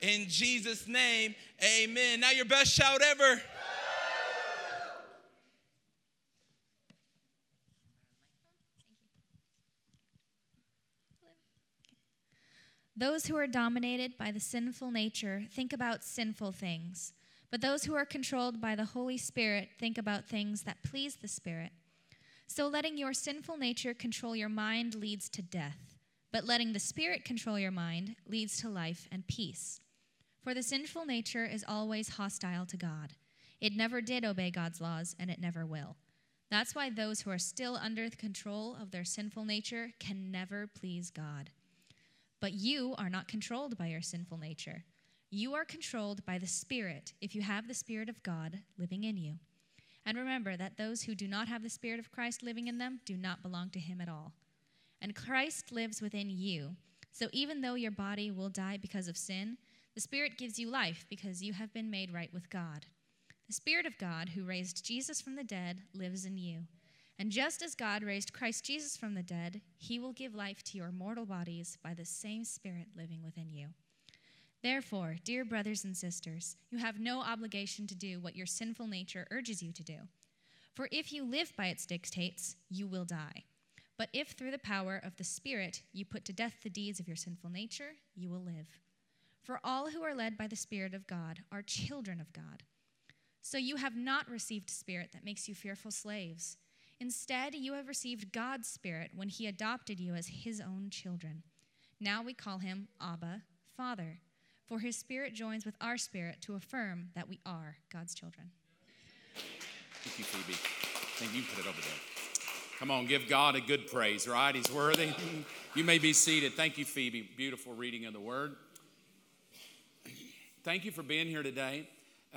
In Jesus' name, amen. Now, your best shout ever. Those who are dominated by the sinful nature think about sinful things, but those who are controlled by the Holy Spirit think about things that please the Spirit. So letting your sinful nature control your mind leads to death, but letting the Spirit control your mind leads to life and peace. For the sinful nature is always hostile to God. It never did obey God's laws, and it never will. That's why those who are still under the control of their sinful nature can never please God. But you are not controlled by your sinful nature. You are controlled by the Spirit if you have the Spirit of God living in you. And remember that those who do not have the Spirit of Christ living in them do not belong to Him at all. And Christ lives within you. So even though your body will die because of sin, the Spirit gives you life because you have been made right with God. The Spirit of God, who raised Jesus from the dead, lives in you. And just as God raised Christ Jesus from the dead, he will give life to your mortal bodies by the same Spirit living within you. Therefore, dear brothers and sisters, you have no obligation to do what your sinful nature urges you to do. For if you live by its dictates, you will die. But if through the power of the Spirit you put to death the deeds of your sinful nature, you will live. For all who are led by the Spirit of God are children of God. So you have not received a spirit that makes you fearful slaves. Instead, you have received God's Spirit when He adopted you as His own children. Now we call Him Abba, Father, for His Spirit joins with our spirit to affirm that we are God's children. Thank you, Phoebe. Thank you. Put it over there. Come on, give God a good praise, right? He's worthy. you may be seated. Thank you, Phoebe. Beautiful reading of the word. Thank you for being here today.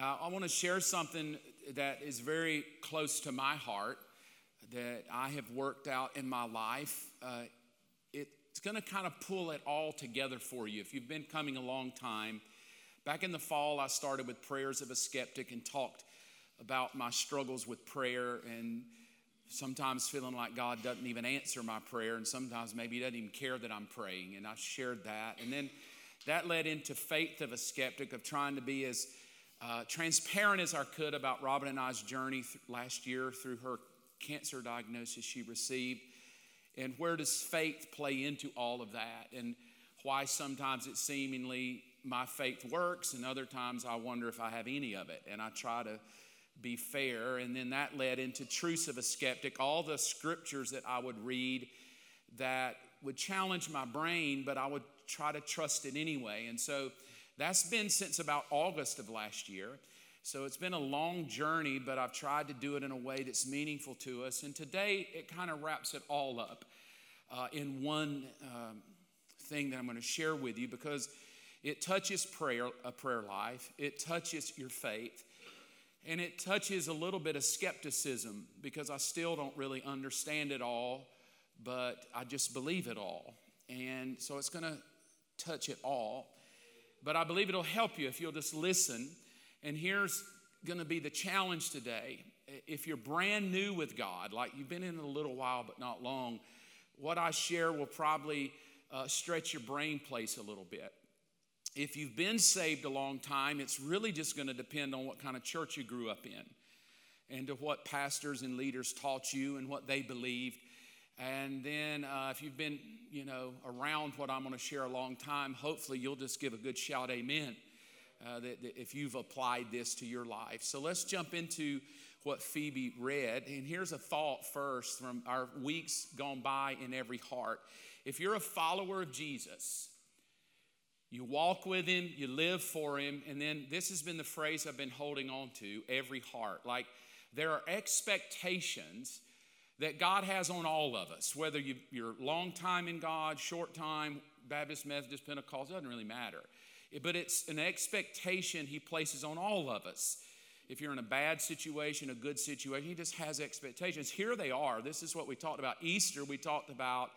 Uh, I want to share something that is very close to my heart that I have worked out in my life. Uh, it's going to kind of pull it all together for you. If you've been coming a long time, back in the fall, I started with Prayers of a Skeptic and talked about my struggles with prayer and sometimes feeling like God doesn't even answer my prayer, and sometimes maybe He doesn't even care that I'm praying. And I shared that. And then that led into Faith of a Skeptic, of trying to be as uh, transparent as I could about Robin and I's journey th- last year through her cancer diagnosis she received. And where does faith play into all of that? And why sometimes it seemingly my faith works, and other times I wonder if I have any of it. And I try to be fair. And then that led into Truce of a Skeptic, all the scriptures that I would read that would challenge my brain, but I would try to trust it anyway. And so that's been since about August of last year. So it's been a long journey, but I've tried to do it in a way that's meaningful to us. And today it kind of wraps it all up uh, in one um, thing that I'm going to share with you because it touches prayer, a prayer life, it touches your faith, and it touches a little bit of skepticism because I still don't really understand it all, but I just believe it all. And so it's going to touch it all. But I believe it'll help you if you'll just listen and here's going to be the challenge today. If you're brand new with God, like you've been in a little while but not long, what I share will probably uh, stretch your brain place a little bit. If you've been saved a long time, it's really just going to depend on what kind of church you grew up in and to what pastors and leaders taught you and what they believed. And then uh, if you've been, you know, around what I'm going to share a long time, hopefully you'll just give a good shout, amen uh, that, that if you've applied this to your life. So let's jump into what Phoebe read. And here's a thought first from our weeks gone by in every heart. If you're a follower of Jesus, you walk with him, you live for him, and then this has been the phrase I've been holding on to every heart. Like there are expectations that God has on all of us, whether you, are long time in God, short time, Baptist, Methodist, Pentecostal, doesn't really matter but it's an expectation he places on all of us if you're in a bad situation, a good situation, he just has expectations. Here they are. This is what we talked about. Easter, we talked about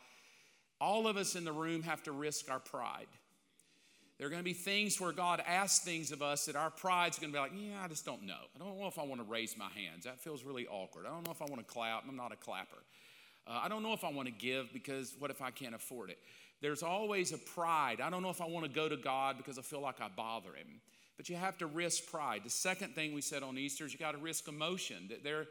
all of us in the room have to risk our pride. There are going to be things where God asks things of us that our pride's going to be like, yeah, I just don't know. I don't know if I want to raise my hands. That feels really awkward. I don't know if I want to clap. I'm not a clapper. Uh, I don't know if I want to give because what if I can't afford it? There's always a pride. I don't know if I want to go to God because I feel like I bother Him. But you have to risk pride. The second thing we said on Easter is you got to risk emotion. That there,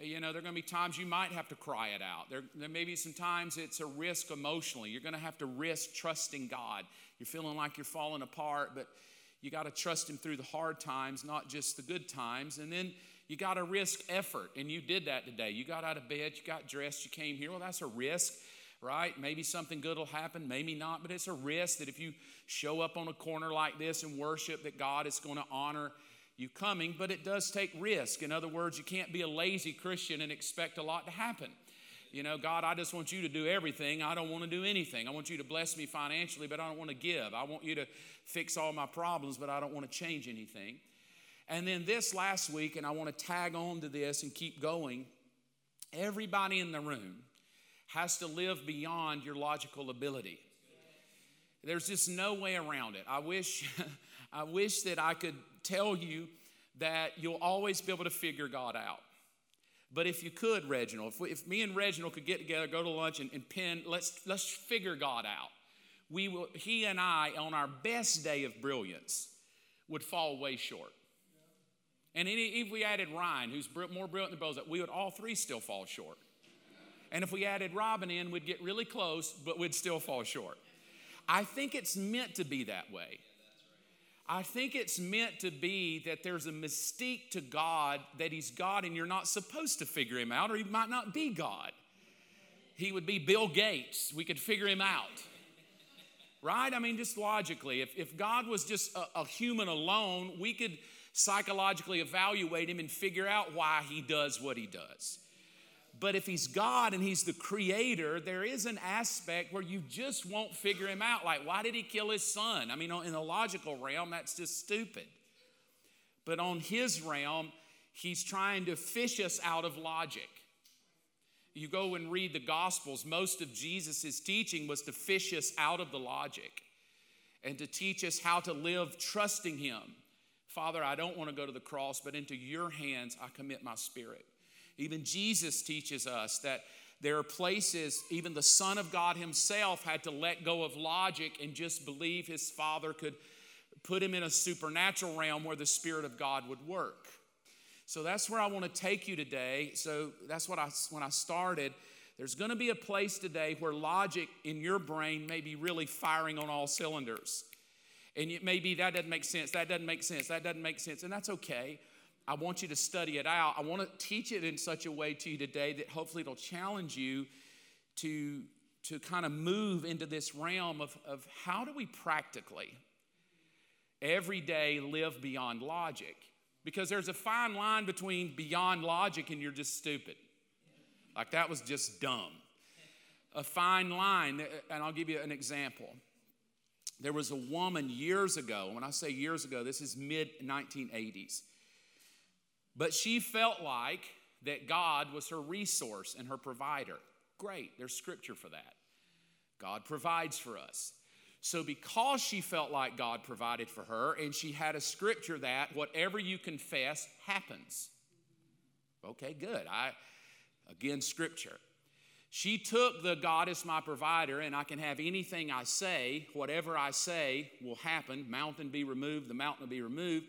you know, there are going to be times you might have to cry it out. There, there may be some times it's a risk emotionally. You're going to have to risk trusting God. You're feeling like you're falling apart, but you got to trust Him through the hard times, not just the good times. And then you got to risk effort, and you did that today. You got out of bed, you got dressed, you came here. Well, that's a risk right? Maybe something good will happen, maybe not, but it's a risk that if you show up on a corner like this and worship, that God is going to honor you coming, but it does take risk. In other words, you can't be a lazy Christian and expect a lot to happen. You know, God, I just want you to do everything. I don't want to do anything. I want you to bless me financially, but I don't want to give. I want you to fix all my problems, but I don't want to change anything. And then this last week, and I want to tag on to this and keep going, everybody in the room, has to live beyond your logical ability. There's just no way around it. I wish, I wish that I could tell you that you'll always be able to figure God out. But if you could, Reginald, if, we, if me and Reginald could get together, go to lunch, and, and let's, let's figure God out. We will, he and I, on our best day of brilliance, would fall way short. And if we added Ryan, who's more brilliant than both, we would all three still fall short. And if we added Robin in, we'd get really close, but we'd still fall short. I think it's meant to be that way. I think it's meant to be that there's a mystique to God that He's God and you're not supposed to figure Him out, or He might not be God. He would be Bill Gates. We could figure Him out. Right? I mean, just logically, if, if God was just a, a human alone, we could psychologically evaluate Him and figure out why He does what He does. But if he's God and he's the creator, there is an aspect where you just won't figure him out. Like, why did he kill his son? I mean, in the logical realm, that's just stupid. But on his realm, he's trying to fish us out of logic. You go and read the Gospels, most of Jesus' teaching was to fish us out of the logic and to teach us how to live trusting him. Father, I don't want to go to the cross, but into your hands I commit my spirit. Even Jesus teaches us that there are places, even the Son of God Himself had to let go of logic and just believe His Father could put Him in a supernatural realm where the Spirit of God would work. So that's where I want to take you today. So that's what I, when I started. There's going to be a place today where logic in your brain may be really firing on all cylinders. And it may be that doesn't make sense, that doesn't make sense, that doesn't make sense, and that's okay. I want you to study it out. I want to teach it in such a way to you today that hopefully it'll challenge you to, to kind of move into this realm of, of how do we practically every day live beyond logic? Because there's a fine line between beyond logic and you're just stupid. Like that was just dumb. A fine line, and I'll give you an example. There was a woman years ago, when I say years ago, this is mid 1980s. But she felt like that God was her resource and her provider. Great, there's scripture for that. God provides for us. So, because she felt like God provided for her, and she had a scripture that whatever you confess happens. Okay, good. I again scripture. She took the God is my provider, and I can have anything I say, whatever I say will happen. Mountain be removed, the mountain will be removed.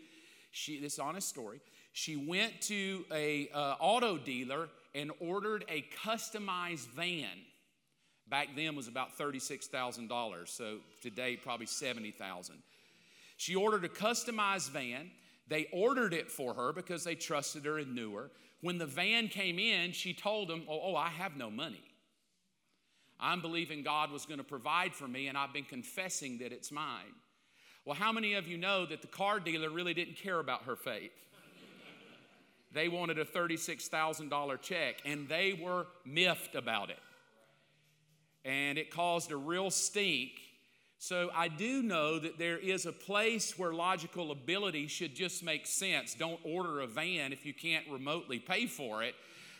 She, this honest story she went to a uh, auto dealer and ordered a customized van. Back then was about $36,000 so today probably 70,000 she ordered a customized van. They ordered it for her because they trusted her and knew her. When the van came in she told them oh, oh i have no money. I'm believing god was going to provide for me and i've been confessing that it's mine. Well how many of you know that the car dealer really didn't care about her faith they wanted a $36,000 check, and they were miffed about it. And it caused a real stink So I do know that there is a place where logical ability should just make sense. Don't order a van if you can't remotely pay for it.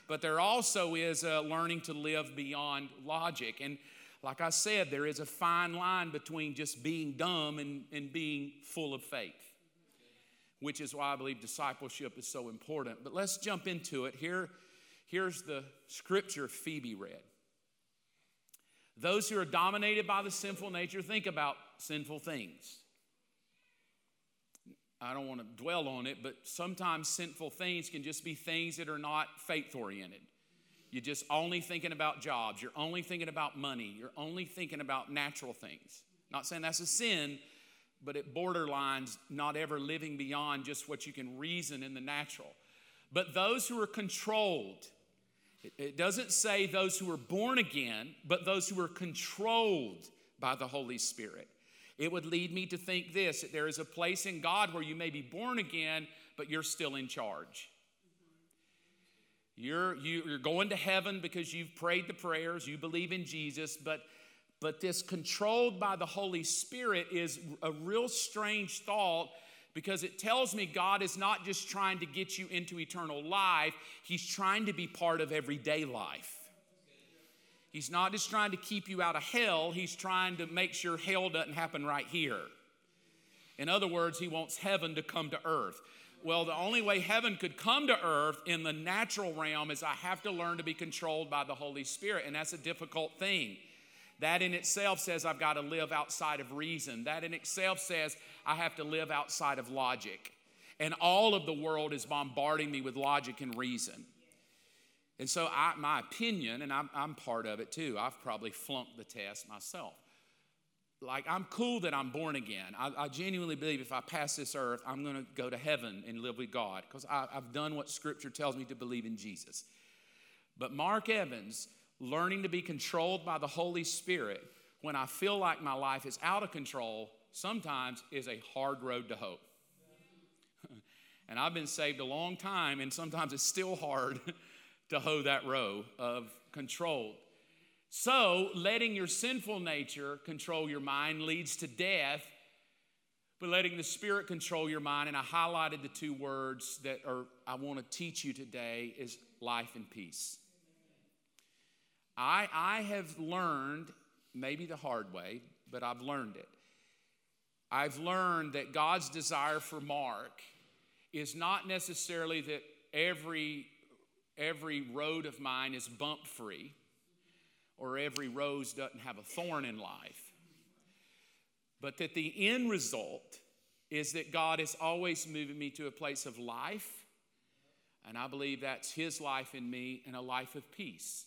But there also is a learning to live beyond logic. And like I said, there is a fine line between just being dumb and, and being full of faith, which is why I believe discipleship is so important. But let's jump into it. Here, here's the scripture Phoebe read. Those who are dominated by the sinful nature think about sinful things. I don't want to dwell on it, but sometimes sinful things can just be things that are not faith oriented. You're just only thinking about jobs. You're only thinking about money. You're only thinking about natural things. Not saying that's a sin, but it borderlines not ever living beyond just what you can reason in the natural. But those who are controlled, it doesn't say those who are born again, but those who are controlled by the Holy Spirit. It would lead me to think this that there is a place in God where you may be born again, but you're still in charge. You're, you're going to heaven because you've prayed the prayers, you believe in Jesus, but, but this controlled by the Holy Spirit is a real strange thought because it tells me God is not just trying to get you into eternal life, He's trying to be part of everyday life. He's not just trying to keep you out of hell, He's trying to make sure hell doesn't happen right here. In other words, He wants heaven to come to earth. Well, the only way heaven could come to earth in the natural realm is I have to learn to be controlled by the Holy Spirit, and that's a difficult thing. That in itself says I've got to live outside of reason. That in itself says I have to live outside of logic. And all of the world is bombarding me with logic and reason. And so, I, my opinion, and I'm, I'm part of it too, I've probably flunked the test myself. Like, I'm cool that I'm born again. I, I genuinely believe if I pass this earth, I'm going to go to heaven and live with God because I've done what Scripture tells me to believe in Jesus. But Mark Evans, learning to be controlled by the Holy Spirit when I feel like my life is out of control, sometimes is a hard road to hope. and I've been saved a long time, and sometimes it's still hard to hoe that row of control. So, letting your sinful nature control your mind leads to death, but letting the Spirit control your mind, and I highlighted the two words that are I want to teach you today is life and peace. I, I have learned, maybe the hard way, but I've learned it. I've learned that God's desire for Mark is not necessarily that every, every road of mine is bump free or every rose doesn't have a thorn in life, but that the end result is that God is always moving me to a place of life, and I believe that's His life in me and a life of peace.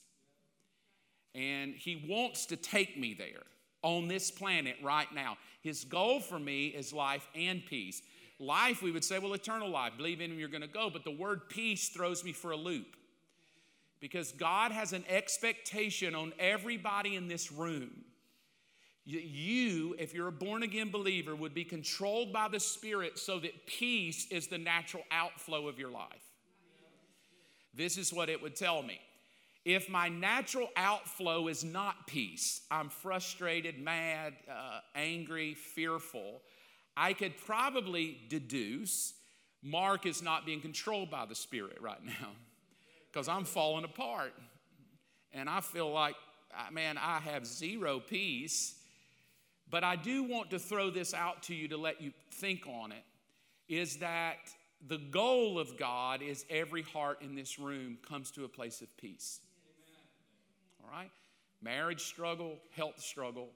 And He wants to take me there on this planet right now. His goal for me is life and peace. Life, we would say, well, eternal life, believe in Him, you're going to go. But the word peace throws me for a loop because God has an expectation on everybody in this room. You, if you're a born again believer, would be controlled by the Spirit so that peace is the natural outflow of your life. This is what it would tell me. If my natural outflow is not peace, I'm frustrated, mad, uh, angry, fearful, I could probably deduce Mark is not being controlled by the Spirit right now because I'm falling apart. And I feel like, uh, man, I have zero peace. But I do want to throw this out to you to let you think on it is that the goal of God is every heart in this room comes to a place of peace right? Marriage struggle, health struggle.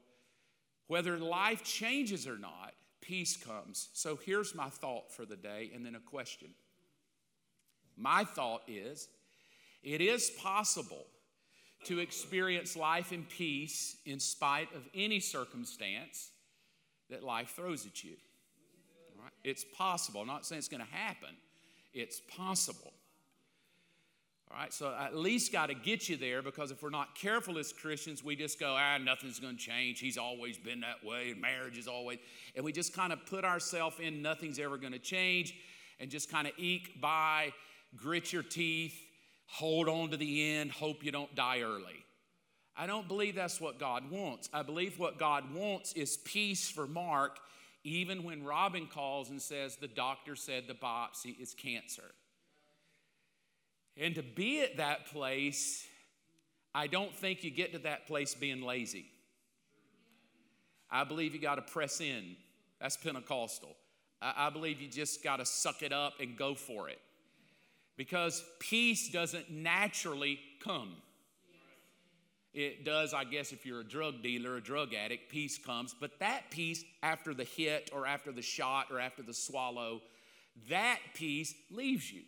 Whether life changes or not, peace comes. So here's my thought for the day, and then a question. My thought is it is possible to experience life in peace in spite of any circumstance that life throws at you. Right? It's possible. I'm not saying it's going to happen, it's possible. All right, so at least got to get you there because if we're not careful as Christians, we just go, ah, nothing's going to change. He's always been that way, and marriage is always. And we just kind of put ourselves in, nothing's ever going to change, and just kind of eke by, grit your teeth, hold on to the end, hope you don't die early. I don't believe that's what God wants. I believe what God wants is peace for Mark, even when Robin calls and says, The doctor said the biopsy is cancer. And to be at that place, I don't think you get to that place being lazy. I believe you got to press in. That's Pentecostal. I, I believe you just got to suck it up and go for it. Because peace doesn't naturally come. It does, I guess, if you're a drug dealer, a drug addict, peace comes. But that peace, after the hit or after the shot or after the swallow, that peace leaves you,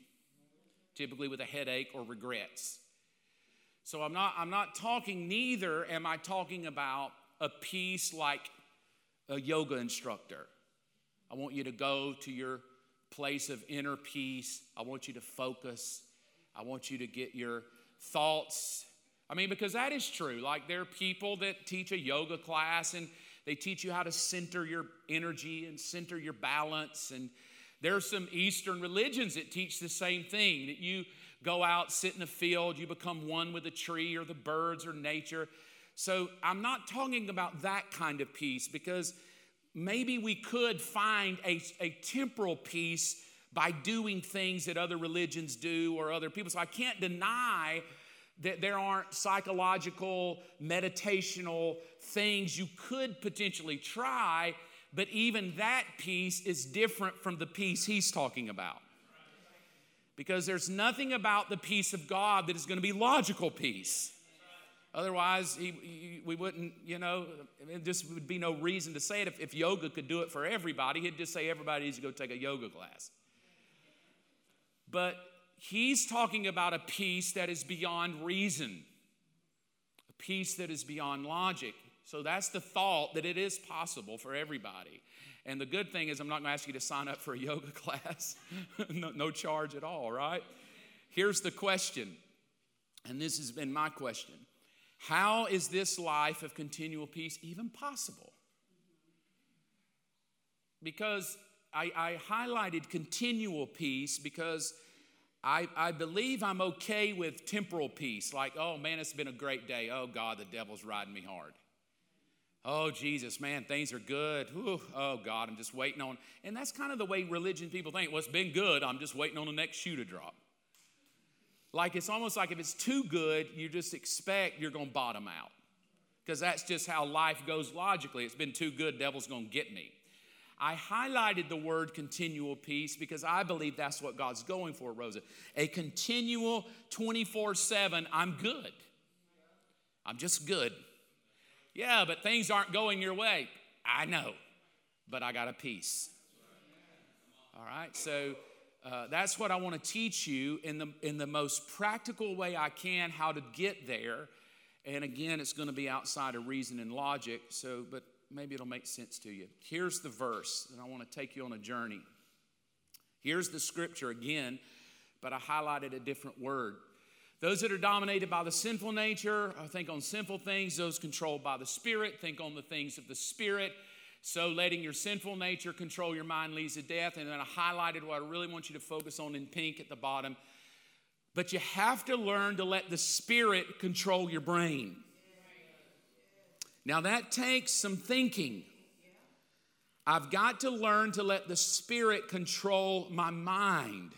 typically with a headache or regrets. So I'm not, I'm not talking, neither am I talking about a peace like a yoga instructor. I want you to go to your place of inner peace. I want you to focus. I want you to get your thoughts I mean, because that is true. Like, there are people that teach a yoga class and they teach you how to center your energy and center your balance. And there are some Eastern religions that teach the same thing that you go out, sit in a field, you become one with the tree or the birds or nature. So, I'm not talking about that kind of peace because maybe we could find a, a temporal peace by doing things that other religions do or other people. So, I can't deny that there aren't psychological, meditational things you could potentially try, but even that peace is different from the peace he's talking about. Because there's nothing about the peace of God that is going to be logical peace. Otherwise, he, he, we wouldn't, you know, it just would be no reason to say it. If, if yoga could do it for everybody, he'd just say everybody needs to go take a yoga class. But he's talking about a peace that is beyond reason, a peace that is beyond logic. So that's the thought that it is possible for everybody. And the good thing is, I'm not going to ask you to sign up for a yoga class, no, no charge at all, right? Here's the question, and this has been my question How is this life of continual peace even possible? Because I, I highlighted continual peace because I, I believe I'm okay with temporal peace, like, oh man, it's been a great day. Oh God, the devil's riding me hard. Oh Jesus, man, things are good. Oh God, I'm just waiting on. And that's kind of the way religion people think. Well, it's been good. I'm just waiting on the next shoe to drop. Like it's almost like if it's too good, you just expect you're going to bottom out. Because that's just how life goes logically. It's been too good, devil's going to get me. I highlighted the word continual peace because I believe that's what God's going for, Rosa. A continual 24 7, I'm good. I'm just good. Yeah, but things aren't going your way. I know, but I got a peace. All right, so uh, that's what I want to teach you in the, in the most practical way I can how to get there. And again, it's going to be outside of reason and logic. So, but maybe it'll make sense to you. Here's the verse, and I want to take you on a journey. Here's the scripture again, but I highlighted a different word. Those that are dominated by the sinful nature, I think on sinful things. Those controlled by the Spirit, think on the things of the Spirit. So, letting your sinful nature control your mind leads to death. And then I highlighted what I really want you to focus on in pink at the bottom. But you have to learn to let the Spirit control your brain. Now, that takes some thinking. I've got to learn to let the Spirit control my mind.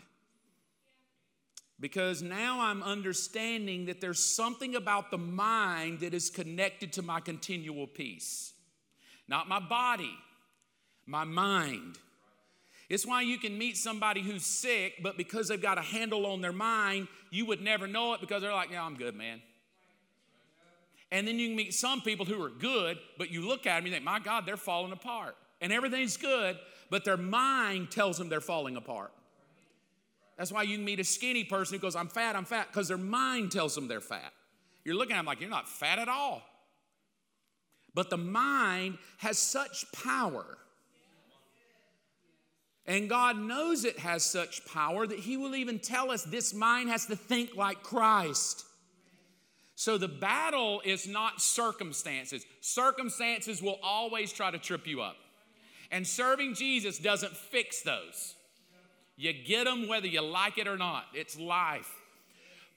Because now I'm understanding that there's something about the mind that is connected to my continual peace. Not my body, my mind. It's why you can meet somebody who's sick, but because they've got a handle on their mind, you would never know it because they're like, yeah, I'm good, man. And then you can meet some people who are good, but you look at them and you think, my God, they're falling apart. And everything's good, but their mind tells them they're falling apart. That's why you meet a skinny person who goes, I'm fat, I'm fat, because their mind tells them they're fat. You're looking at them like, you're not fat at all. But the mind has such power. And God knows it has such power that He will even tell us this mind has to think like Christ. So the battle is not circumstances. Circumstances will always try to trip you up. And serving Jesus doesn't fix those. You get them whether you like it or not. It's life.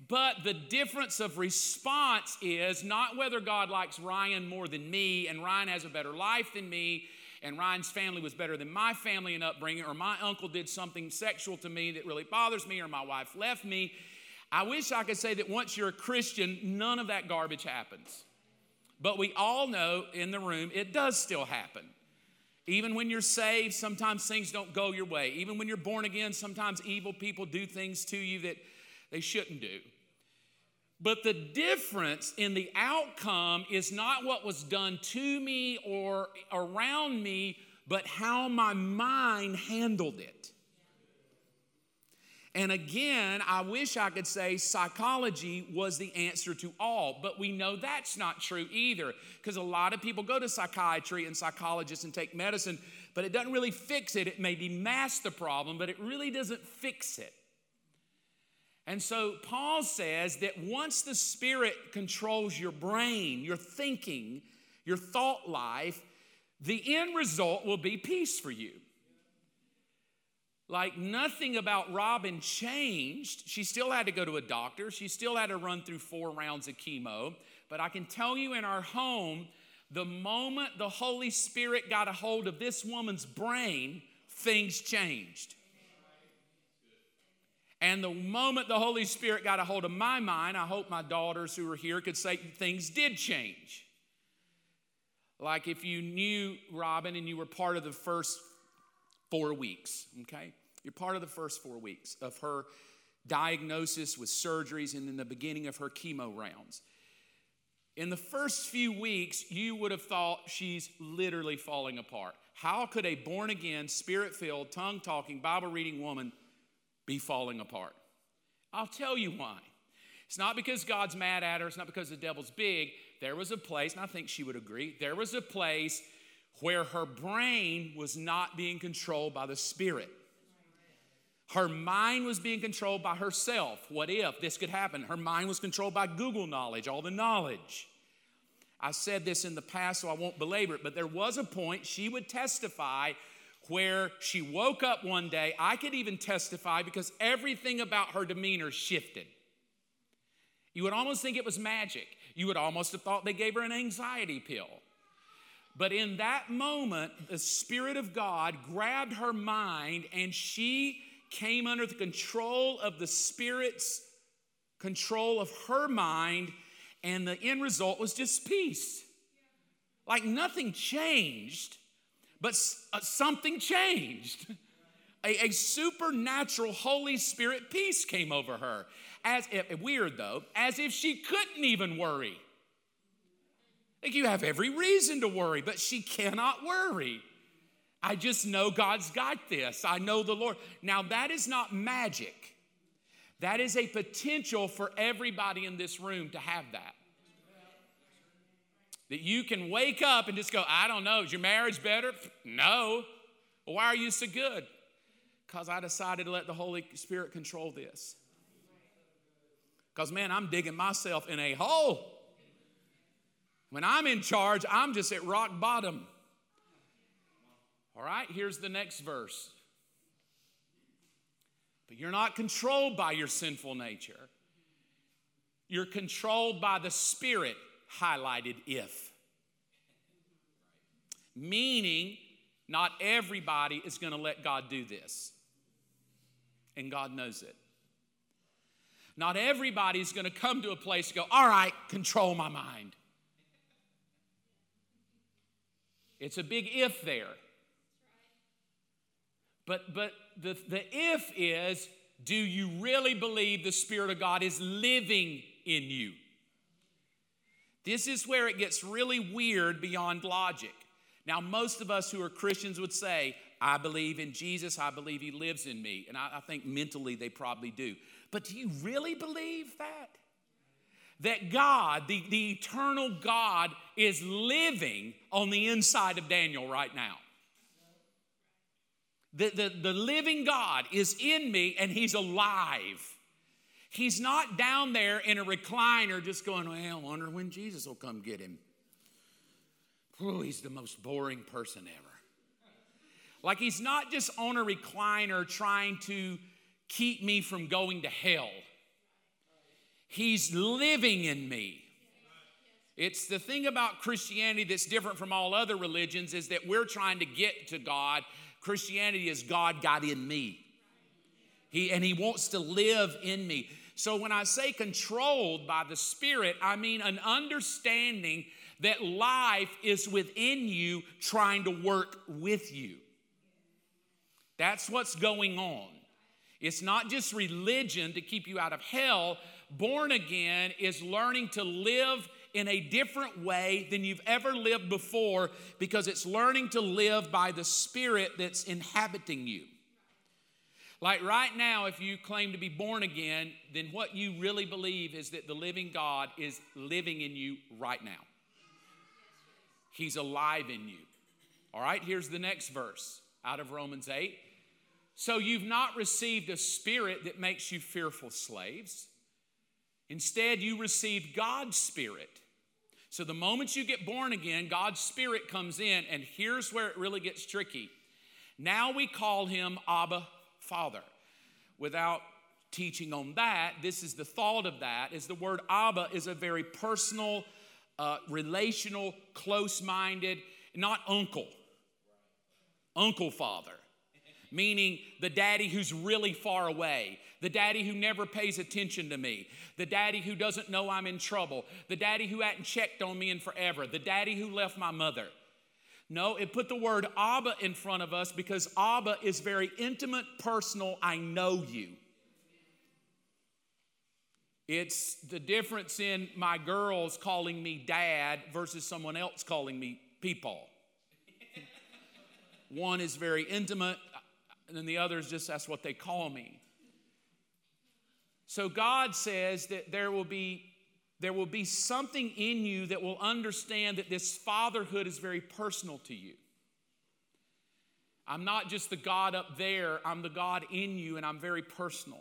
But the difference of response is not whether God likes Ryan more than me and Ryan has a better life than me and Ryan's family was better than my family and upbringing, or my uncle did something sexual to me that really bothers me, or my wife left me. I wish I could say that once you're a Christian, none of that garbage happens. But we all know in the room it does still happen. Even when you're saved, sometimes things don't go your way. Even when you're born again, sometimes evil people do things to you that they shouldn't do. But the difference in the outcome is not what was done to me or around me, but how my mind handled it. And again, I wish I could say psychology was the answer to all, but we know that's not true either because a lot of people go to psychiatry and psychologists and take medicine, but it doesn't really fix it. It maybe mask the problem, but it really doesn't fix it. And so Paul says that once the Spirit controls your brain, your thinking, your thought life, the end result will be peace for you. Like nothing about Robin changed. She still had to go to a doctor, she still had to run through four rounds of chemo. But I can tell you in our home, the moment the Holy Spirit got a hold of this woman's brain, things changed. And the moment the Holy Spirit got a hold of my mind, I hope my daughters who are here could say things did change. Like if you knew Robin and you were part of the first four weeks, okay? You're part of the first four weeks of her diagnosis with surgeries and then the beginning of her chemo rounds. In the first few weeks, you would have thought she's literally falling apart. How could a born again, spirit filled, tongue talking, Bible reading woman be falling apart. I'll tell you why. It's not because God's mad at her, it's not because the devil's big. There was a place, and I think she would agree, there was a place where her brain was not being controlled by the Spirit. Her mind was being controlled by herself. What if this could happen? Her mind was controlled by Google knowledge, all the knowledge. I said this in the past, so I won't belabor it, but there was a point she would testify where she woke up one day. I could even testify because everything about her demeanor shifted. You would almost think it was magic. You would almost have thought they gave her an anxiety pill. But in that moment, the Spirit of God grabbed her mind and she came under the control of the Spirit's control of her mind, and the end result was just peace. Like nothing changed but uh, something changed. A, a, supernatural Holy Spirit peace came over her. As if, weird though, as if she couldn't even worry. Like you have every reason to worry, but she cannot worry. I just know God's got this. I know the Lord. Now, that is not magic. That is a potential for everybody in this room to have that. That you can wake up and just go, I don't know, is your marriage better? No. Why are you so good? Because I decided to let the Holy Spirit control this. Because, man, I'm digging myself in a hole. When I'm in charge, I'm just at rock bottom. All right, here's the next verse. But you're not controlled by your sinful nature, you're controlled by the Spirit highlighted if. Meaning, not everybody is going to let God do this. And God knows it. Not everybody is going to come to a place to go, all right, control my mind. It's a big if there. But, but the, the if is do you really believe the Spirit of God is living in you? This is where it gets really weird beyond logic. Now, most of us who are Christians would say, I believe in Jesus, I believe He lives in me. And I, I think mentally they probably do. But do you really believe that? That God, the, the eternal God, is living on the inside of Daniel right now. The, the, the living God is in me and He's alive. He's not down there in a recliner just going, well, I wonder when Jesus will come get him. Oh, he's the most boring person ever. Like he's not just on a recliner trying to keep me from going to hell. He's living in me. It's the thing about Christianity that's different from all other religions is that we're trying to get to God. Christianity is God got in me. He, and he wants to live in me. So when I say controlled by the Spirit, I mean an understanding that life is within you trying to work with you. That's what's going on. It's not just religion to keep you out of hell. Born again is learning to live in a different way than you've ever lived before because it's learning to live by the Spirit that's inhabiting you. Like right now, if you claim to be born again, then what you really believe is that the living God is living in you right now. He's alive in you. All right, here's the next verse out of Romans 8. So you've not received a spirit that makes you fearful slaves. Instead, you received God's spirit. So the moment you get born again, God's spirit comes in, and here's where it really gets tricky. Now we call him Abba Father. Without teaching on that, this is the thought of that is the word Abba is a very personal, uh, relational, close-minded, not uncle. Uncle father meaning the daddy who's really far away, the daddy who never pays attention to me, the daddy who doesn't know I'm in trouble, the daddy who hadn't checked on me in forever, the daddy who left my mother. No, it put the word Abba in front of us because Abba is very intimate, personal. I know you. It's the difference in my girls calling me dad versus someone else calling me people. One is very intimate, and then the other is just that's what they call me. So God says that there will be there will be something in you that will understand that this fatherhood is very personal to you. I'm not just the God up there, I'm the God in you, and I'm very personal.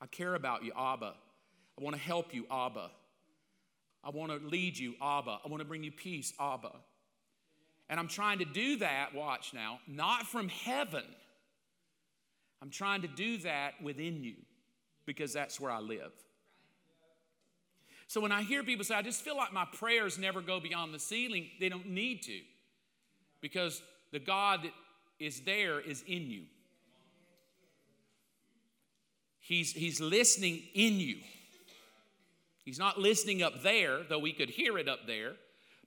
I care about you, Abba. I want to help you, Abba. I want to lead you, Abba. I want to bring you peace, Abba. And I'm trying to do that, watch now, not from heaven. I'm trying to do that within you because that's where I live. So when I hear people say, I just feel like my prayers never go beyond the ceiling, they don't need to because the God that is there is in you. He's, he's listening in you. He's not listening up there, though we could hear it up there,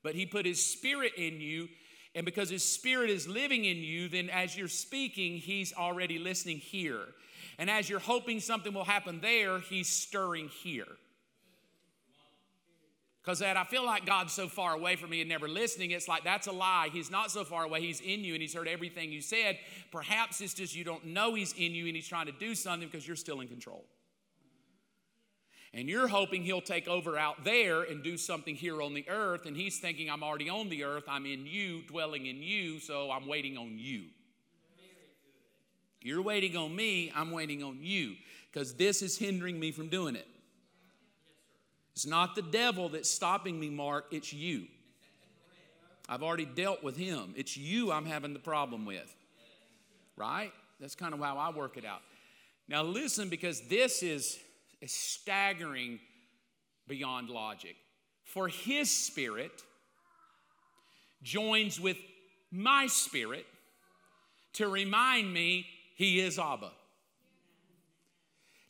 but He put His Spirit in you. And because His Spirit is living in you, then as you're speaking, He's already listening here. And as you're hoping something will happen there, He's stirring here. Because that I feel like God's so far away from me and never listening, it's like that's a lie. He's not so far away. He's in you and He's heard everything you said. Perhaps it's just you don't know He's in you and He's trying to do something because you're still in control. And you're hoping he'll take over out there and do something here on the earth. And he's thinking, I'm already on the earth. I'm in you, dwelling in you, so I'm waiting on you. You're waiting on me, I'm waiting on you, because this is hindering me from doing it. It's not the devil that's stopping me, Mark, it's you. I've already dealt with him. It's you I'm having the problem with. Right? That's kind of how I work it out. Now, listen, because this is staggering beyond logic. For his spirit joins with my spirit to remind me he is Abba.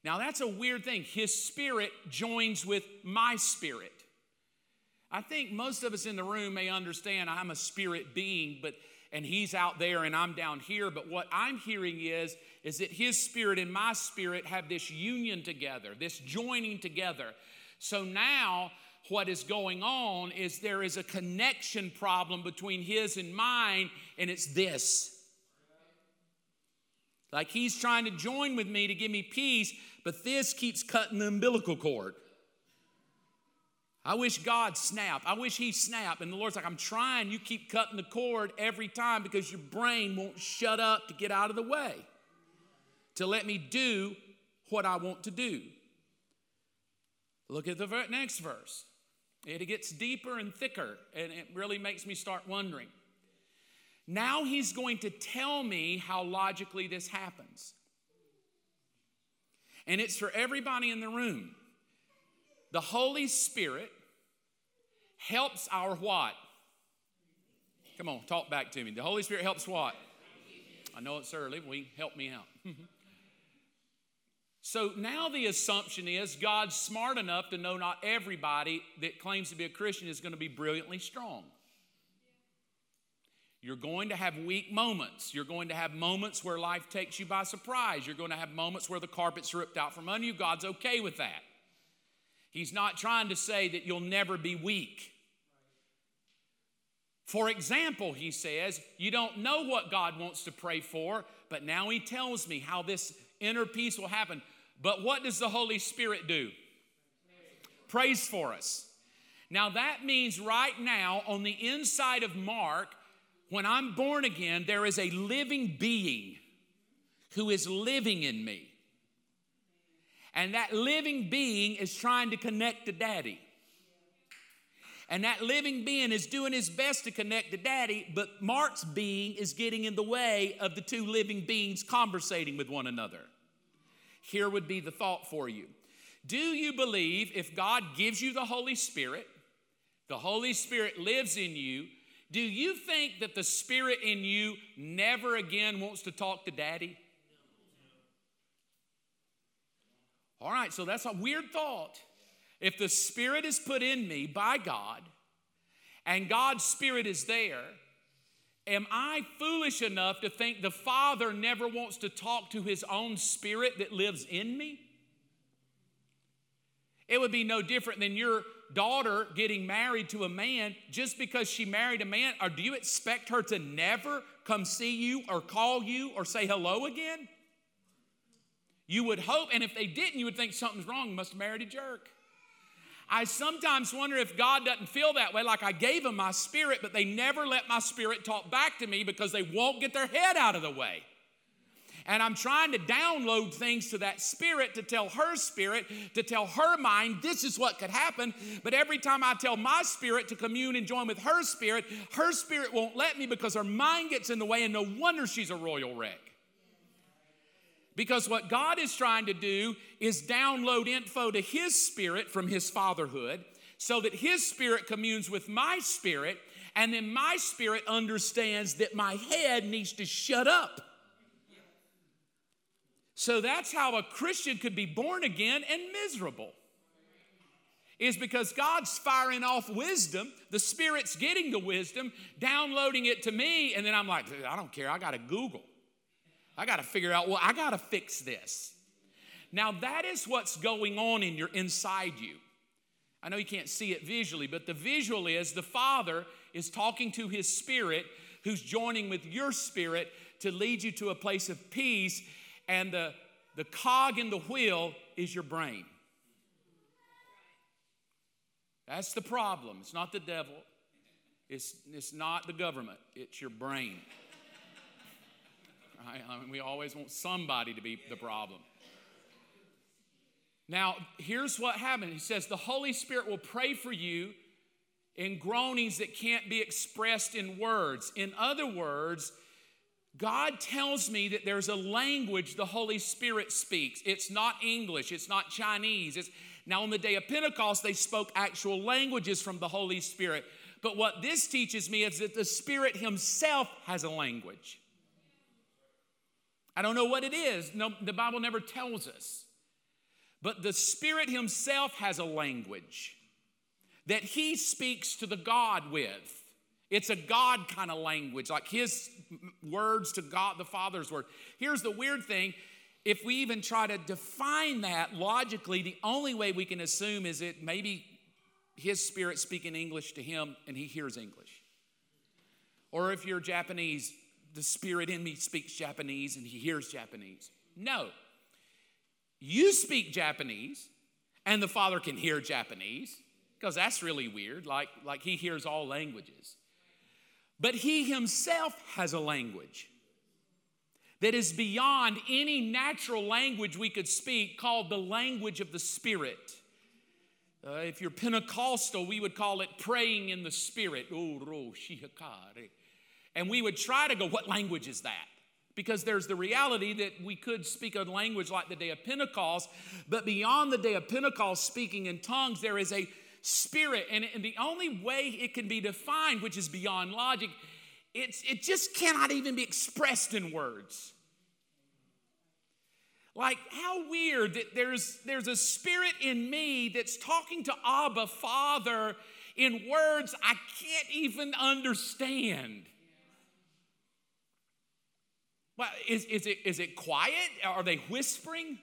Now that's a weird thing. His spirit joins with my spirit. I think most of us in the room may understand I'm a spirit being, but and he's out there and I'm down here, but what I'm hearing is is that his spirit and my spirit have this union together, this joining together. So now, what is going on is there is a connection problem between his and mine, and it's this. Like he's trying to join with me to give me peace, but this keeps cutting the umbilical cord. I wish God snap. I wish He snap. And the Lord's like, I'm trying. You keep cutting the cord every time because your brain won't shut up to get out of the way to let me do what I want to do. Look at the next verse. It gets deeper and thicker, and it really makes me start wondering. Now he's going to tell me how logically this happens. And it's for everybody in the room. The Holy Spirit helps our what? Come on, talk back to me. The Holy Spirit helps what? I know it's early. We help me out. so now the assumption is God's smart enough to know not everybody that claims to be a Christian is going to be brilliantly strong. You're going to have weak moments. You're going to have moments where life takes you by surprise. You're going to have moments where the carpet's ripped out from under you. God's okay with that. He's not trying to say that you'll never be weak. For example, he says, you don't know what God wants to pray for, but now he tells me how this inner peace will happen. But what does the Holy Spirit do? Prays for us. Now that means right now on the inside of Mark, when I'm born again, there is a living being who is living in me. And that living being is trying to connect to daddy. And that living being is doing his best to connect to daddy, but Mark's being is getting in the way of the two living beings conversating with one another. Here would be the thought for you Do you believe if God gives you the Holy Spirit, the Holy Spirit lives in you, do you think that the Spirit in you never again wants to talk to daddy? All right, so that's a weird thought. If the Spirit is put in me by God and God's Spirit is there, am I foolish enough to think the Father never wants to talk to His own Spirit that lives in me? It would be no different than your daughter getting married to a man just because she married a man, or do you expect her to never come see you or call you or say hello again? You would hope, and if they didn't, you would think something's wrong, must have married a jerk. I sometimes wonder if God doesn't feel that way, like I gave them my spirit, but they never let my spirit talk back to me because they won't get their head out of the way. And I'm trying to download things to that spirit to tell her spirit, to tell her mind, this is what could happen. But every time I tell my spirit to commune and join with her spirit, her spirit won't let me because her mind gets in the way, and no wonder she's a royal wreck. Because what God is trying to do is download info to His spirit from His fatherhood so that His spirit communes with my spirit, and then my spirit understands that my head needs to shut up. So that's how a Christian could be born again and miserable. Is because God's firing off wisdom, the Spirit's getting the wisdom, downloading it to me, and then I'm like, I don't care, I gotta Google. I got to figure out, well, I got to fix this. Now, that is what's going on in your inside you. I know you can't see it visually, but the visual is the Father is talking to his spirit who's joining with your spirit to lead you to a place of peace, and the, the cog in the wheel is your brain. That's the problem. It's not the devil, it's, it's not the government, it's your brain right? I mean, we always want somebody to be the problem. Now, here's what happened. He says, The Holy Spirit will pray for you in groanings that can't be expressed in words. In other words, God tells me that there's a language the Holy Spirit speaks. It's not English, it's not Chinese. It's, now, on the day of Pentecost, they spoke actual languages from the Holy Spirit. But what this teaches me is that the Spirit Himself has a language. I don't know what it is. No, the Bible never tells us. But the Spirit Himself has a language that He speaks to the God with. It's a God kind of language, like His words to God the Father's word. Here's the weird thing if we even try to define that logically, the only way we can assume is that maybe His Spirit speaking English to Him and He hears English. Or if you're Japanese, the spirit in me speaks Japanese and he hears Japanese. No. You speak Japanese and the Father can hear Japanese because that's really weird, like, like he hears all languages. But he himself has a language that is beyond any natural language we could speak, called the language of the Spirit. Uh, if you're Pentecostal, we would call it praying in the Spirit. And we would try to go, what language is that? because there's the reality that we could speak a language like the day of Pentecost, but beyond the day of Pentecost, speaking in tongues, there is a spirit. And, and the only way it can be defined, which is beyond logic, it's, it just cannot even be expressed in words. Like, how weird that there's, there's a spirit in me that's talking to Abba, Father, in words I can't even understand. Well, is, is, it, is it quiet? Are they whispering?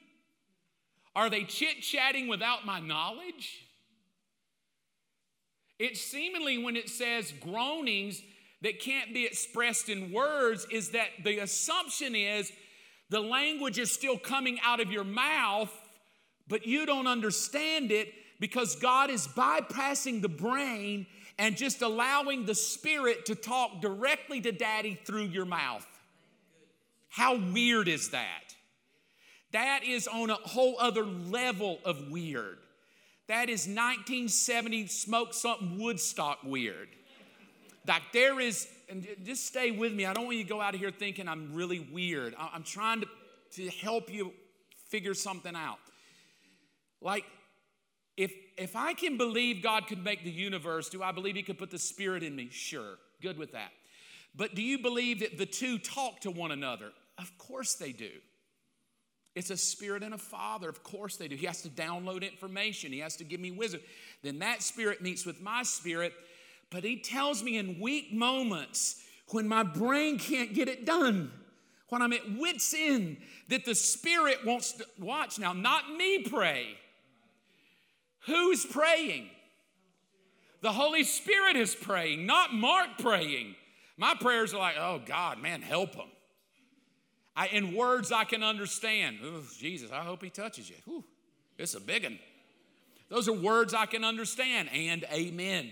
Are they chit chatting without my knowledge? It's seemingly when it says groanings that can't be expressed in words, is that the assumption is the language is still coming out of your mouth, but you don't understand it because God is bypassing the brain and just allowing the spirit to talk directly to daddy through your mouth. How weird is that? That is on a whole other level of weird. That is 1970 smoke something Woodstock weird. Like there is, and just stay with me. I don't want you to go out of here thinking I'm really weird. I'm trying to, to help you figure something out. Like, if if I can believe God could make the universe, do I believe He could put the Spirit in me? Sure, good with that. But do you believe that the two talk to one another? Of course they do. It's a spirit and a father. Of course they do. He has to download information, he has to give me wisdom. Then that spirit meets with my spirit, but he tells me in weak moments when my brain can't get it done, when I'm at wits' end, that the spirit wants to watch now, not me pray. Who's praying? The Holy Spirit is praying, not Mark praying. My prayers are like, oh God, man, help him. I, in words I can understand. Oh, Jesus, I hope he touches you. It's a big one. Those are words I can understand, and amen.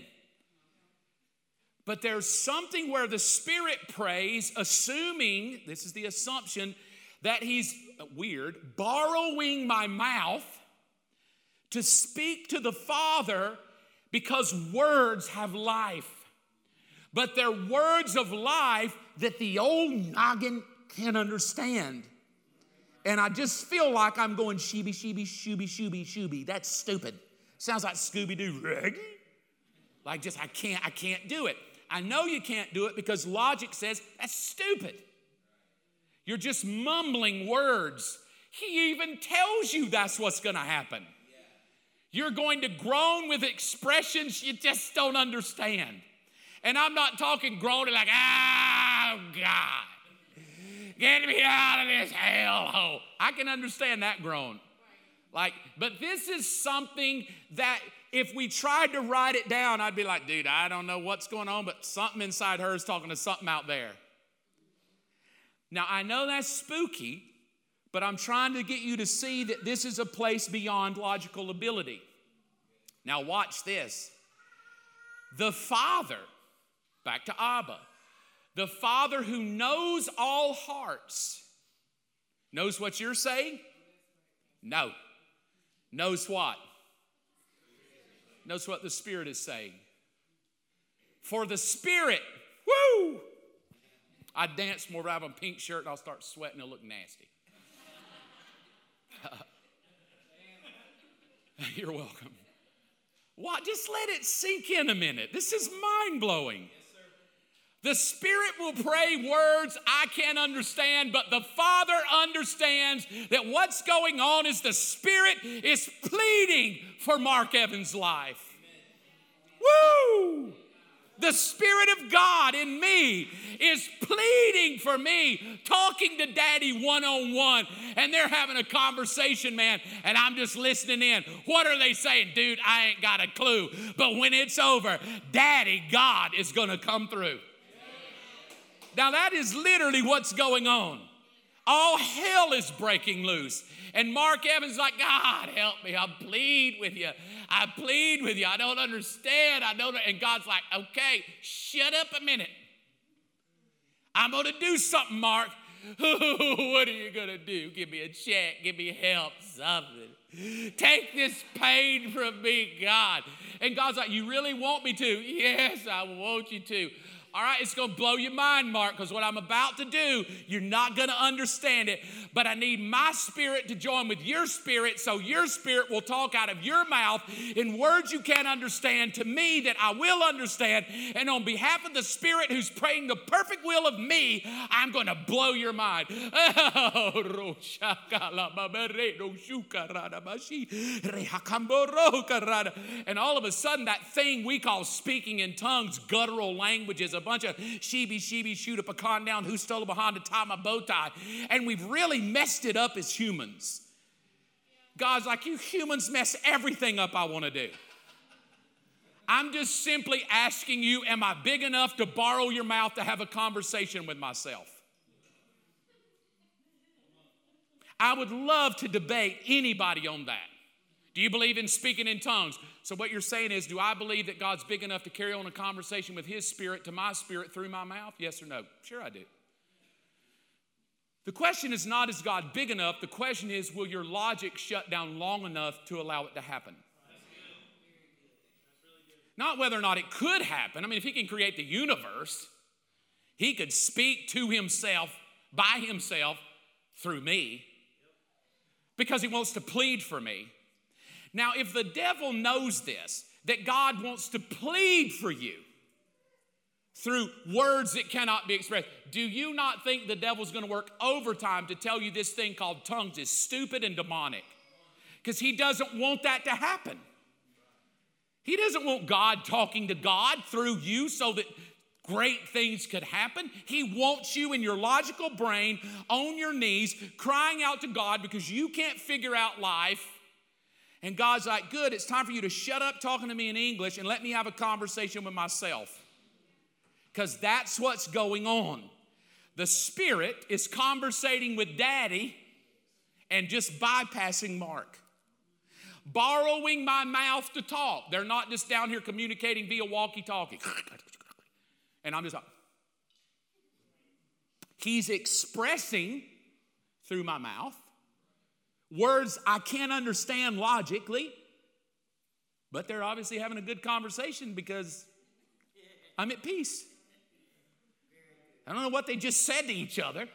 But there's something where the Spirit prays, assuming, this is the assumption, that He's uh, weird, borrowing my mouth to speak to the Father because words have life. But they're words of life that the old noggin can't understand. And I just feel like I'm going sheeby, sheeby, shooby, shooby, shooby. That's stupid. Sounds like Scooby Doo. Reggie? Like just I can't, I can't do it. I know you can't do it because logic says that's stupid. You're just mumbling words. He even tells you that's what's going to happen. You're going to groan with expressions you just don't understand. And I'm not talking groaning like, oh God. Get me out of this hellhole. I can understand that groan. Like, but this is something that if we tried to write it down, I'd be like, dude, I don't know what's going on, but something inside her is talking to something out there. Now, I know that's spooky, but I'm trying to get you to see that this is a place beyond logical ability. Now, watch this. The Father, back to Abba, the Father who knows all hearts, knows what you're saying? No. Knows what? Knows what the Spirit is saying. For the Spirit, woo! I dance more, I have a pink shirt and I'll start sweating, it'll look nasty. You're welcome. What? Just let it sink in a minute. This is mind blowing. The Spirit will pray words I can't understand, but the Father understands that what's going on is the Spirit is pleading for Mark Evans' life. Woo! The Spirit of God in me is pleading for me, talking to Daddy one on one, and they're having a conversation, man, and I'm just listening in. What are they saying? Dude, I ain't got a clue. But when it's over, Daddy, God is gonna come through. Now, that is literally what's going on. All hell is breaking loose. And Mark Evans like, God, help me. I plead with you. I plead with you. I don't understand. I don't. And God's like, okay, shut up a minute. I'm going to do something, Mark. what are you going to do? Give me a check. Give me help. Something. Take this pain from me, God. And God's like, You really want me to? Yes, I want you to. All right, it's going to blow your mind, Mark, because what I'm about to do, you're not going to understand it. But I need my spirit to join with your spirit so your spirit will talk out of your mouth in words you can't understand to me that I will understand. And on behalf of the spirit who's praying the perfect will of me, I'm going to blow your mind. And all of a sudden, that thing we call speaking in tongues, guttural languages, a bunch of sheeby, sheeby, shoot a pecan down, who stole behind to tie my bow tie. And we've really messed it up as humans. God's like, you humans mess everything up I want to do. I'm just simply asking you, am I big enough to borrow your mouth to have a conversation with myself? I would love to debate anybody on that. Do you believe in speaking in tongues? So, what you're saying is, do I believe that God's big enough to carry on a conversation with His Spirit to my spirit through my mouth? Yes or no? Sure, I do. The question is not, is God big enough? The question is, will your logic shut down long enough to allow it to happen? Not whether or not it could happen. I mean, if He can create the universe, He could speak to Himself by Himself through me because He wants to plead for me. Now, if the devil knows this, that God wants to plead for you through words that cannot be expressed, do you not think the devil's to work overtime to tell you this thing called tongues is stupid and demonic? Because he doesn't want that to happen. He doesn't want God talking to God through you so that great things could happen. He wants you in your logical brain on your knees crying out to God because you can't figure out life and God's like, good, it's time for you to shut up talking to me in English and let me have a conversation with myself. Because that's what's going on. The Spirit is conversating with Daddy and just bypassing Mark. Borrowing my mouth to talk. They're not just down here communicating via walkie talkie. And I'm just like, He's expressing through my mouth words I can't understand logically, but they're obviously having a good conversation because I'm at peace. I don't know what they just said to each other,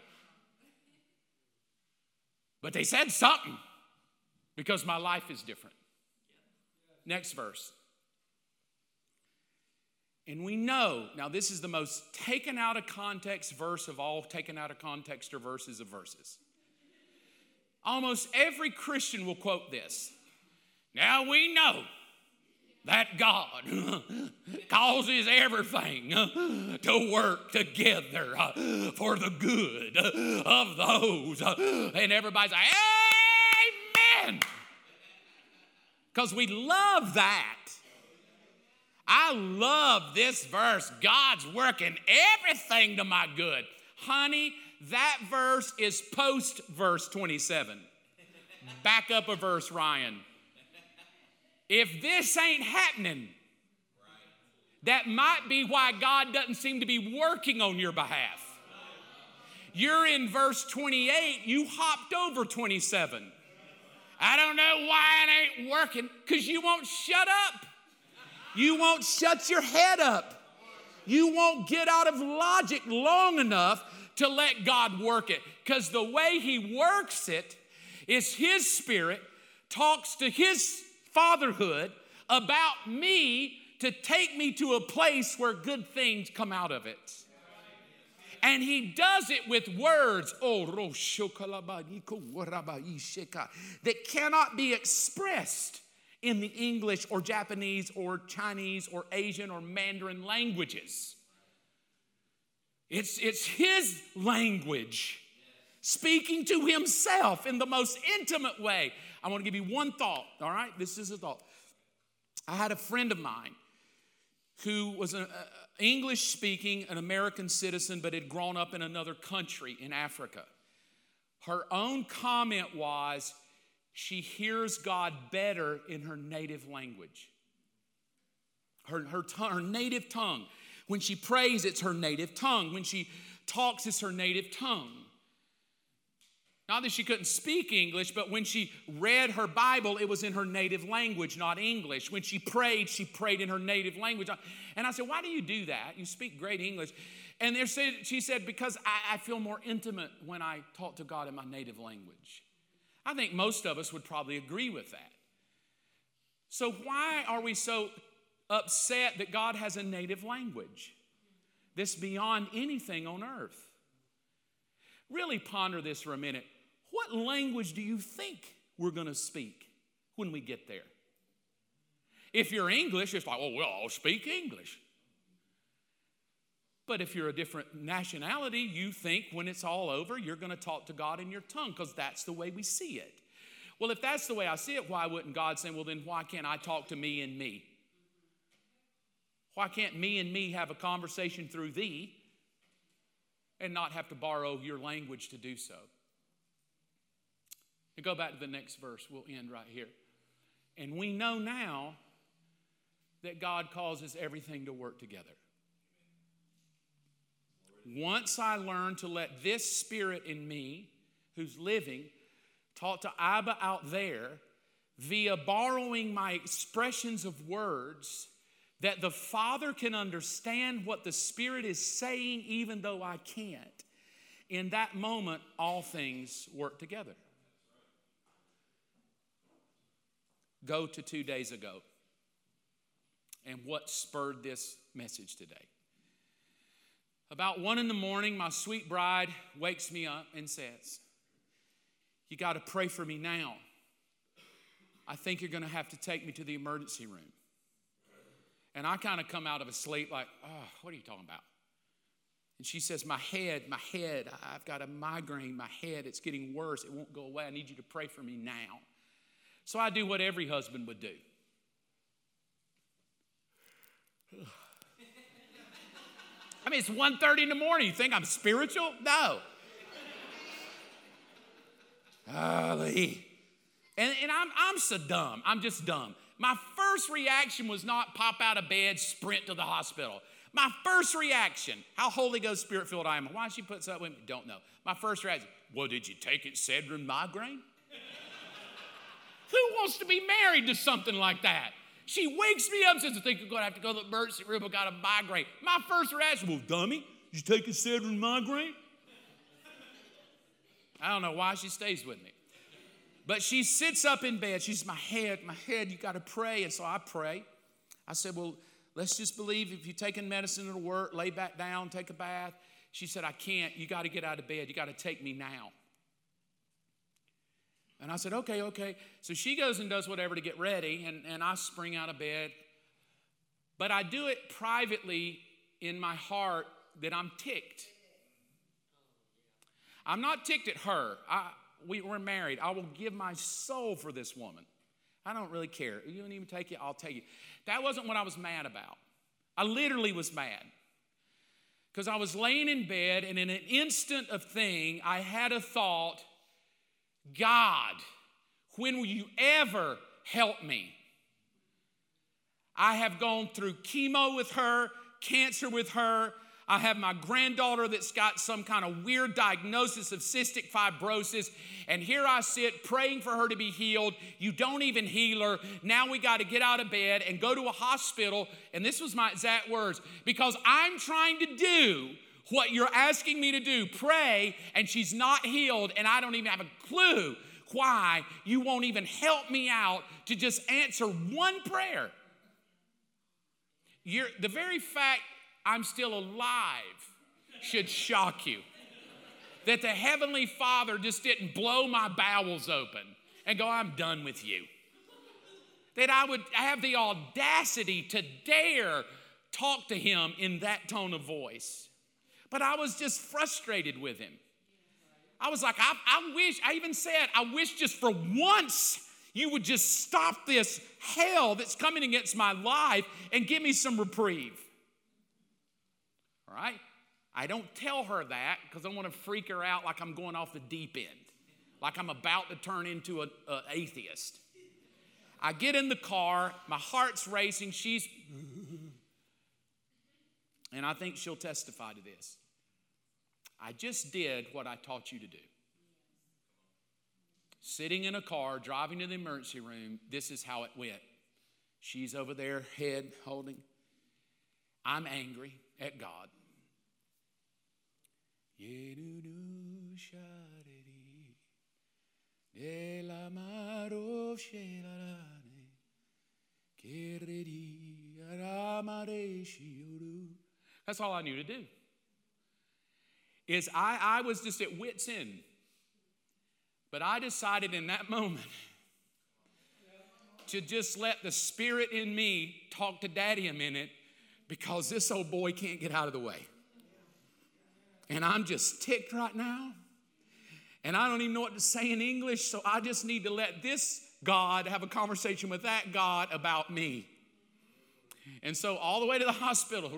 but they said something because my life is different. Next verse. And we know, now this is the most taken out of context verse of all taken out of context or verses of verses. Almost every Christian will quote this. Now we know that God causes everything to work together for the good of those. And everybody's like, Amen. Because we love that. I love this verse. God's working everything to my good. Honey, that verse is post verse 27. Back up a verse, Ryan. If this ain't happening, that might be why God doesn't seem to be working on your behalf. You're in verse 28, you hopped over 27. I don't know why it ain't working, because you won't shut up. You won't shut your head up. You won't get out of logic long enough to let God work it. Because the way He works it is His Spirit talks to His fatherhood about me to take me to a place where good things come out of it. And he does it with words oh, that cannot be expressed in the English or Japanese or Chinese or Asian or Mandarin languages. It's, it's his language, speaking to himself in the most intimate way. I want to give you one thought, all right? This is a thought. I had a friend of mine who was an English speaking, an American citizen, but had grown up in another country in Africa. Her own comment was she hears God better in her native language, her, her, her native tongue. When she prays, it's her native tongue. When she talks, it's her native tongue. Not that she couldn't speak English, but when she read her Bible, it was in her native language, not English. When she prayed, she prayed in her native language. And I said, Why do you do that? You speak great English. And she said, Because I, feel more intimate when I talk to God in my native language. I think most of us would probably agree with that. So, why are we so upset that God has a native language that's beyond anything on earth? Really ponder this for a minute. What language do you think we're going to speak when we get there? If you're English, it's like, oh, well, I'll speak English. But if you're a different nationality, you think when it's all over, you're going to talk to God in your tongue because that's the way we see it. Well, if that's the way I see it, why wouldn't God say, well, then why can't I talk to me and me? Why can't me and me have a conversation through thee and not have to borrow your language to do so? And go back to the next verse. We'll end right here. And we know now that God causes everything to work together. Once I learn to let this spirit in me, who's living, talk to Abba out there via borrowing my expressions of words, that the Father can understand what the Spirit is saying, even though I can't. In that moment, all things work together. go to two days ago and what spurred this message today. About one in the morning, my sweet bride wakes me up and says, You got to pray for me now. I think you're going to have to take me to the emergency room. And I kind of come out of a sleep like, Oh, what are you talking about? And she says, My head, my head, I've got a migraine, my head, it's getting worse. It won't go away. I need you to pray for me now. So I do what every husband would do. I mean, it's 1.30 in the morning. You think I'm spiritual? No. Golly. And, and I'm, I'm so dumb. I'm just dumb. My first reaction was not pop out of bed, sprint to the hospital. My first reaction, how Holy Ghost Spirit filled I am. Why she puts up with me? Don't know. My first reaction, well, did you take Excedrin migraine? Who wants to be married to something like that? She wakes me up and says, I think I'm going to have to go to the emergency room. I've got a migraine. My first reaction, well, dummy, did you take Excedrin migraine? I don't know why she stays with me. But she sits up in bed. She's my head, my head, you got to pray. And so I pray. I said, well, let's just believe if you're taking medicine it'll work, lay back down, take a bath. She said, I can't. You got to get out of bed. You got to take me now. And I said, okay, okay. So she goes and does whatever to get ready, and, and I spring out of bed. But I do it privately in my heart that I'm ticked. I'm not ticked at her. I, we, we're married. I will give my soul for this woman. I don't really care. You don't even take it, I'll take it. That wasn't what I was mad about. I literally was mad. Because I was laying in bed, and in an instant of thing, I had a thought God, when will you ever help me? I have gone through chemo with her, cancer with her. I have my granddaughter that's got some kind of weird diagnosis of cystic fibrosis. And here I sit praying for her to be healed. You don't even heal her. Now we got to get out of bed and go to a hospital. And this was my exact words because I'm trying to do what you're asking me to do, pray, and she's not healed, and I don't even have a clue why you won't even help me out to just answer one prayer. You're, the very fact I'm still alive should shock you. That the Heavenly Father just didn't blow my bowels open and go, I'm done with you. That I would have the audacity to dare talk to Him in that tone of voice. But I was just frustrated with him. I was like, I, I wish, I even said, I wish just for once you would just stop this hell that's coming against my life and give me some reprieve. All right? I don't tell her that because I want to freak her out like I'm going off the deep end, like I'm about to turn into an atheist. I get in the car, my heart's racing, she's, and I think she'll testify to this. I just did what I taught you to do. sitting in a car, driving to the emergency room. This is how it went. She's over there, head holding. I'm angry at God. That's all I knew to do. Is I, I was just at wit's end. But I decided in that moment to just let the spirit in me talk to daddy a minute because this old boy can't get out of the way. And I'm just ticked right now. And I don't even know what to say in English, so I just need to let this God have a conversation with that God about me. And so, all the way to the hospital,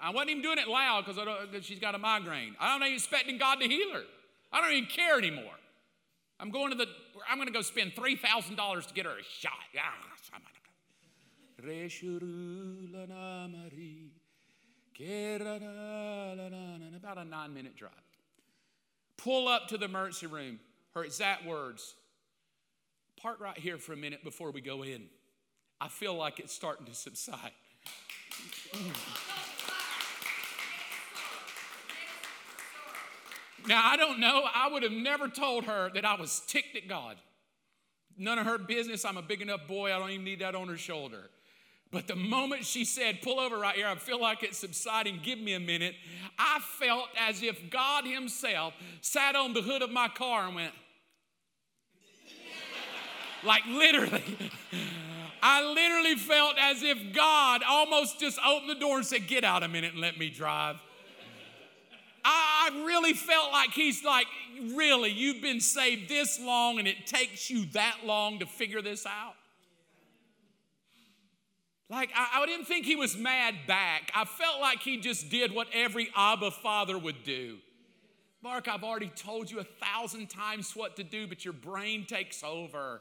I wasn't even doing it loud because she's got a migraine. I don't even expecting God to heal her. I don't even care anymore. I'm going to the, I'm going to go spend $3,000 to get her a shot. Ah, About a nine minute drive. Pull up to the emergency room. Her exact words. Park right here for a minute before we go in. I feel like it's starting to subside. Now, I don't know. I would have never told her that I was ticked at God. None of her business. I'm a big enough boy. I don't even need that on her shoulder. But the moment she said, Pull over right here, I feel like it's subsiding, give me a minute, I felt as if God Himself sat on the hood of my car and went, like literally. I literally felt as if God almost just opened the door and said, Get out a minute and let me drive. I really felt like He's like, Really, you've been saved this long and it takes you that long to figure this out? Like, I, I, didn't think he was mad back. I felt like he just did what every Abba father would do. Mark, I've already told you a thousand times what to do, but your brain takes over.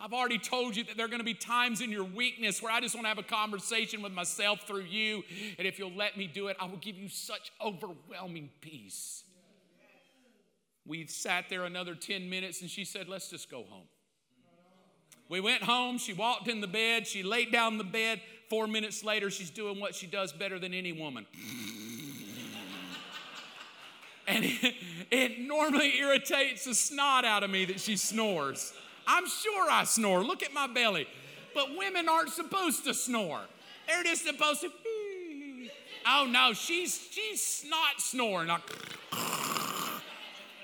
I've already told you that there are going to be times in your weakness where I just want to have a conversation with myself through you. And if you'll let me do it, I will give you such overwhelming peace. We sat there another 10 minutes and she said, Let's just go home. We went home. She walked in the bed. She laid down the bed. Four minutes later, she's doing what she does better than any woman. and it, it normally irritates the snot out of me that she snores. I'm sure I snore. Look at my belly. But women aren't supposed to snore. They're just supposed to. Oh no, she's she's not snoring.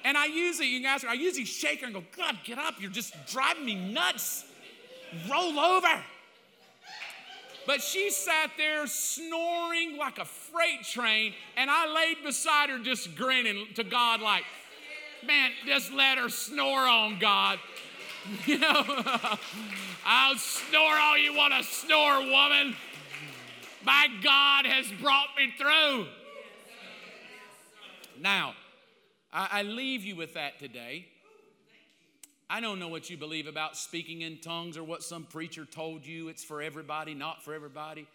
And I usually, you her, I usually shake her and go, God, get up. You're just driving me nuts roll over. But she sat there snoring like a freight train, and I laid beside her just grinning to God, like, man, just let her snore on, God. You know, I'll snore all you want to snore, woman. My God has brought me through. Now, I, leave you with that today. I don't know what you believe about speaking in tongues or what some preacher told you. It's for everybody, not for everybody.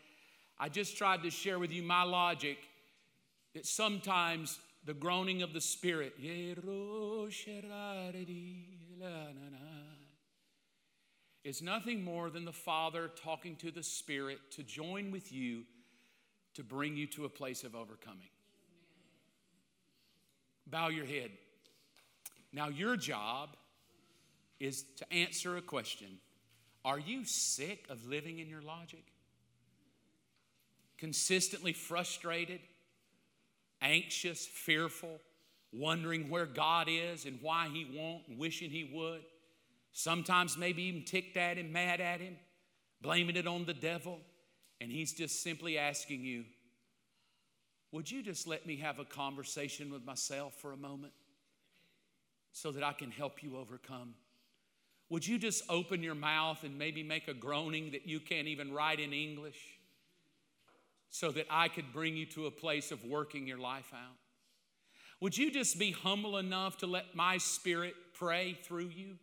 I just tried to share with you my logic that sometimes the groaning of the Spirit is nothing more than the Father talking to the Spirit to join with you to bring you to a place of overcoming. Bow your head. Now, your job is to answer a question Are you sick of living in your logic? Consistently frustrated, anxious, fearful, wondering where God is and why He won't, wishing He would. Sometimes maybe even ticked at Him, mad at Him, blaming it on the devil. And He's just simply asking you, Would you just let me have a conversation with myself for a moment so that I can help you overcome? Would you just open your mouth and maybe make a groaning that you can't even write in English so that I could bring you to a place of working your life out? Would you just be humble enough to let my spirit pray through you?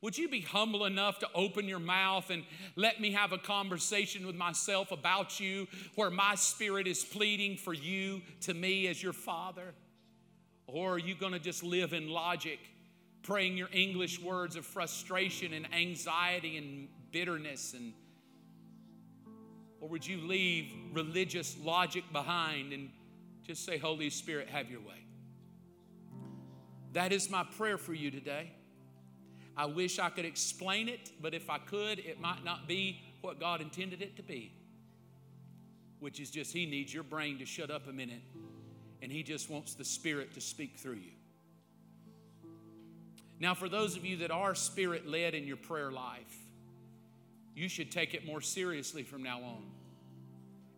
Would you be humble enough to open your mouth and let me have a conversation with myself about you where my spirit is pleading for you to me as your father? Or are you going to just live in logic, praying your English words of frustration and anxiety and bitterness and or would you leave religious logic behind and just say, Holy Spirit, have your way? That is my prayer for you today. I wish I could explain it, but if I could, it might not be what God intended it to be, which is just He needs your brain to shut up a minute and He just wants the Spirit to speak through you. Now, for those of you that are Spirit led in your prayer life, you should take it more seriously from now on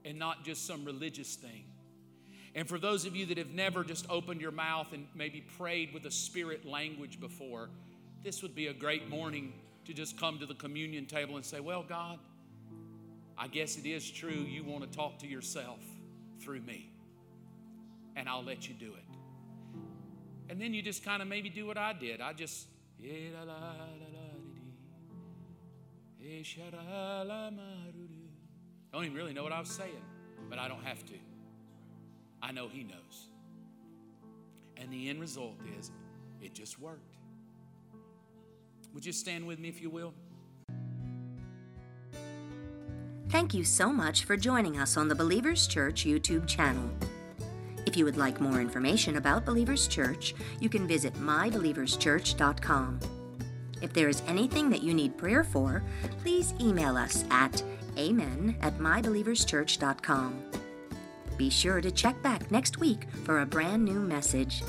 and not just some religious thing. And for those of you that have never just opened your mouth and maybe prayed with a spirit language before, this would be a great morning to just come to the communion table and say, Well, God, I guess it is true you want to talk to yourself through me, and I'll let you do it. And then you just kind of maybe do what I did. I just, don't even really know what I was saying, but I don't have to. I know He knows. And the end result is it just worked. Would you stand with me if you will? Thank you so much for joining us on the Believers Church YouTube channel. If you would like more information about Believers Church, you can visit mybelieverschurch.com. If there is anything that you need prayer for, please email us at amen at mybelieverschurch.com. Be sure to check back next week for a brand new message.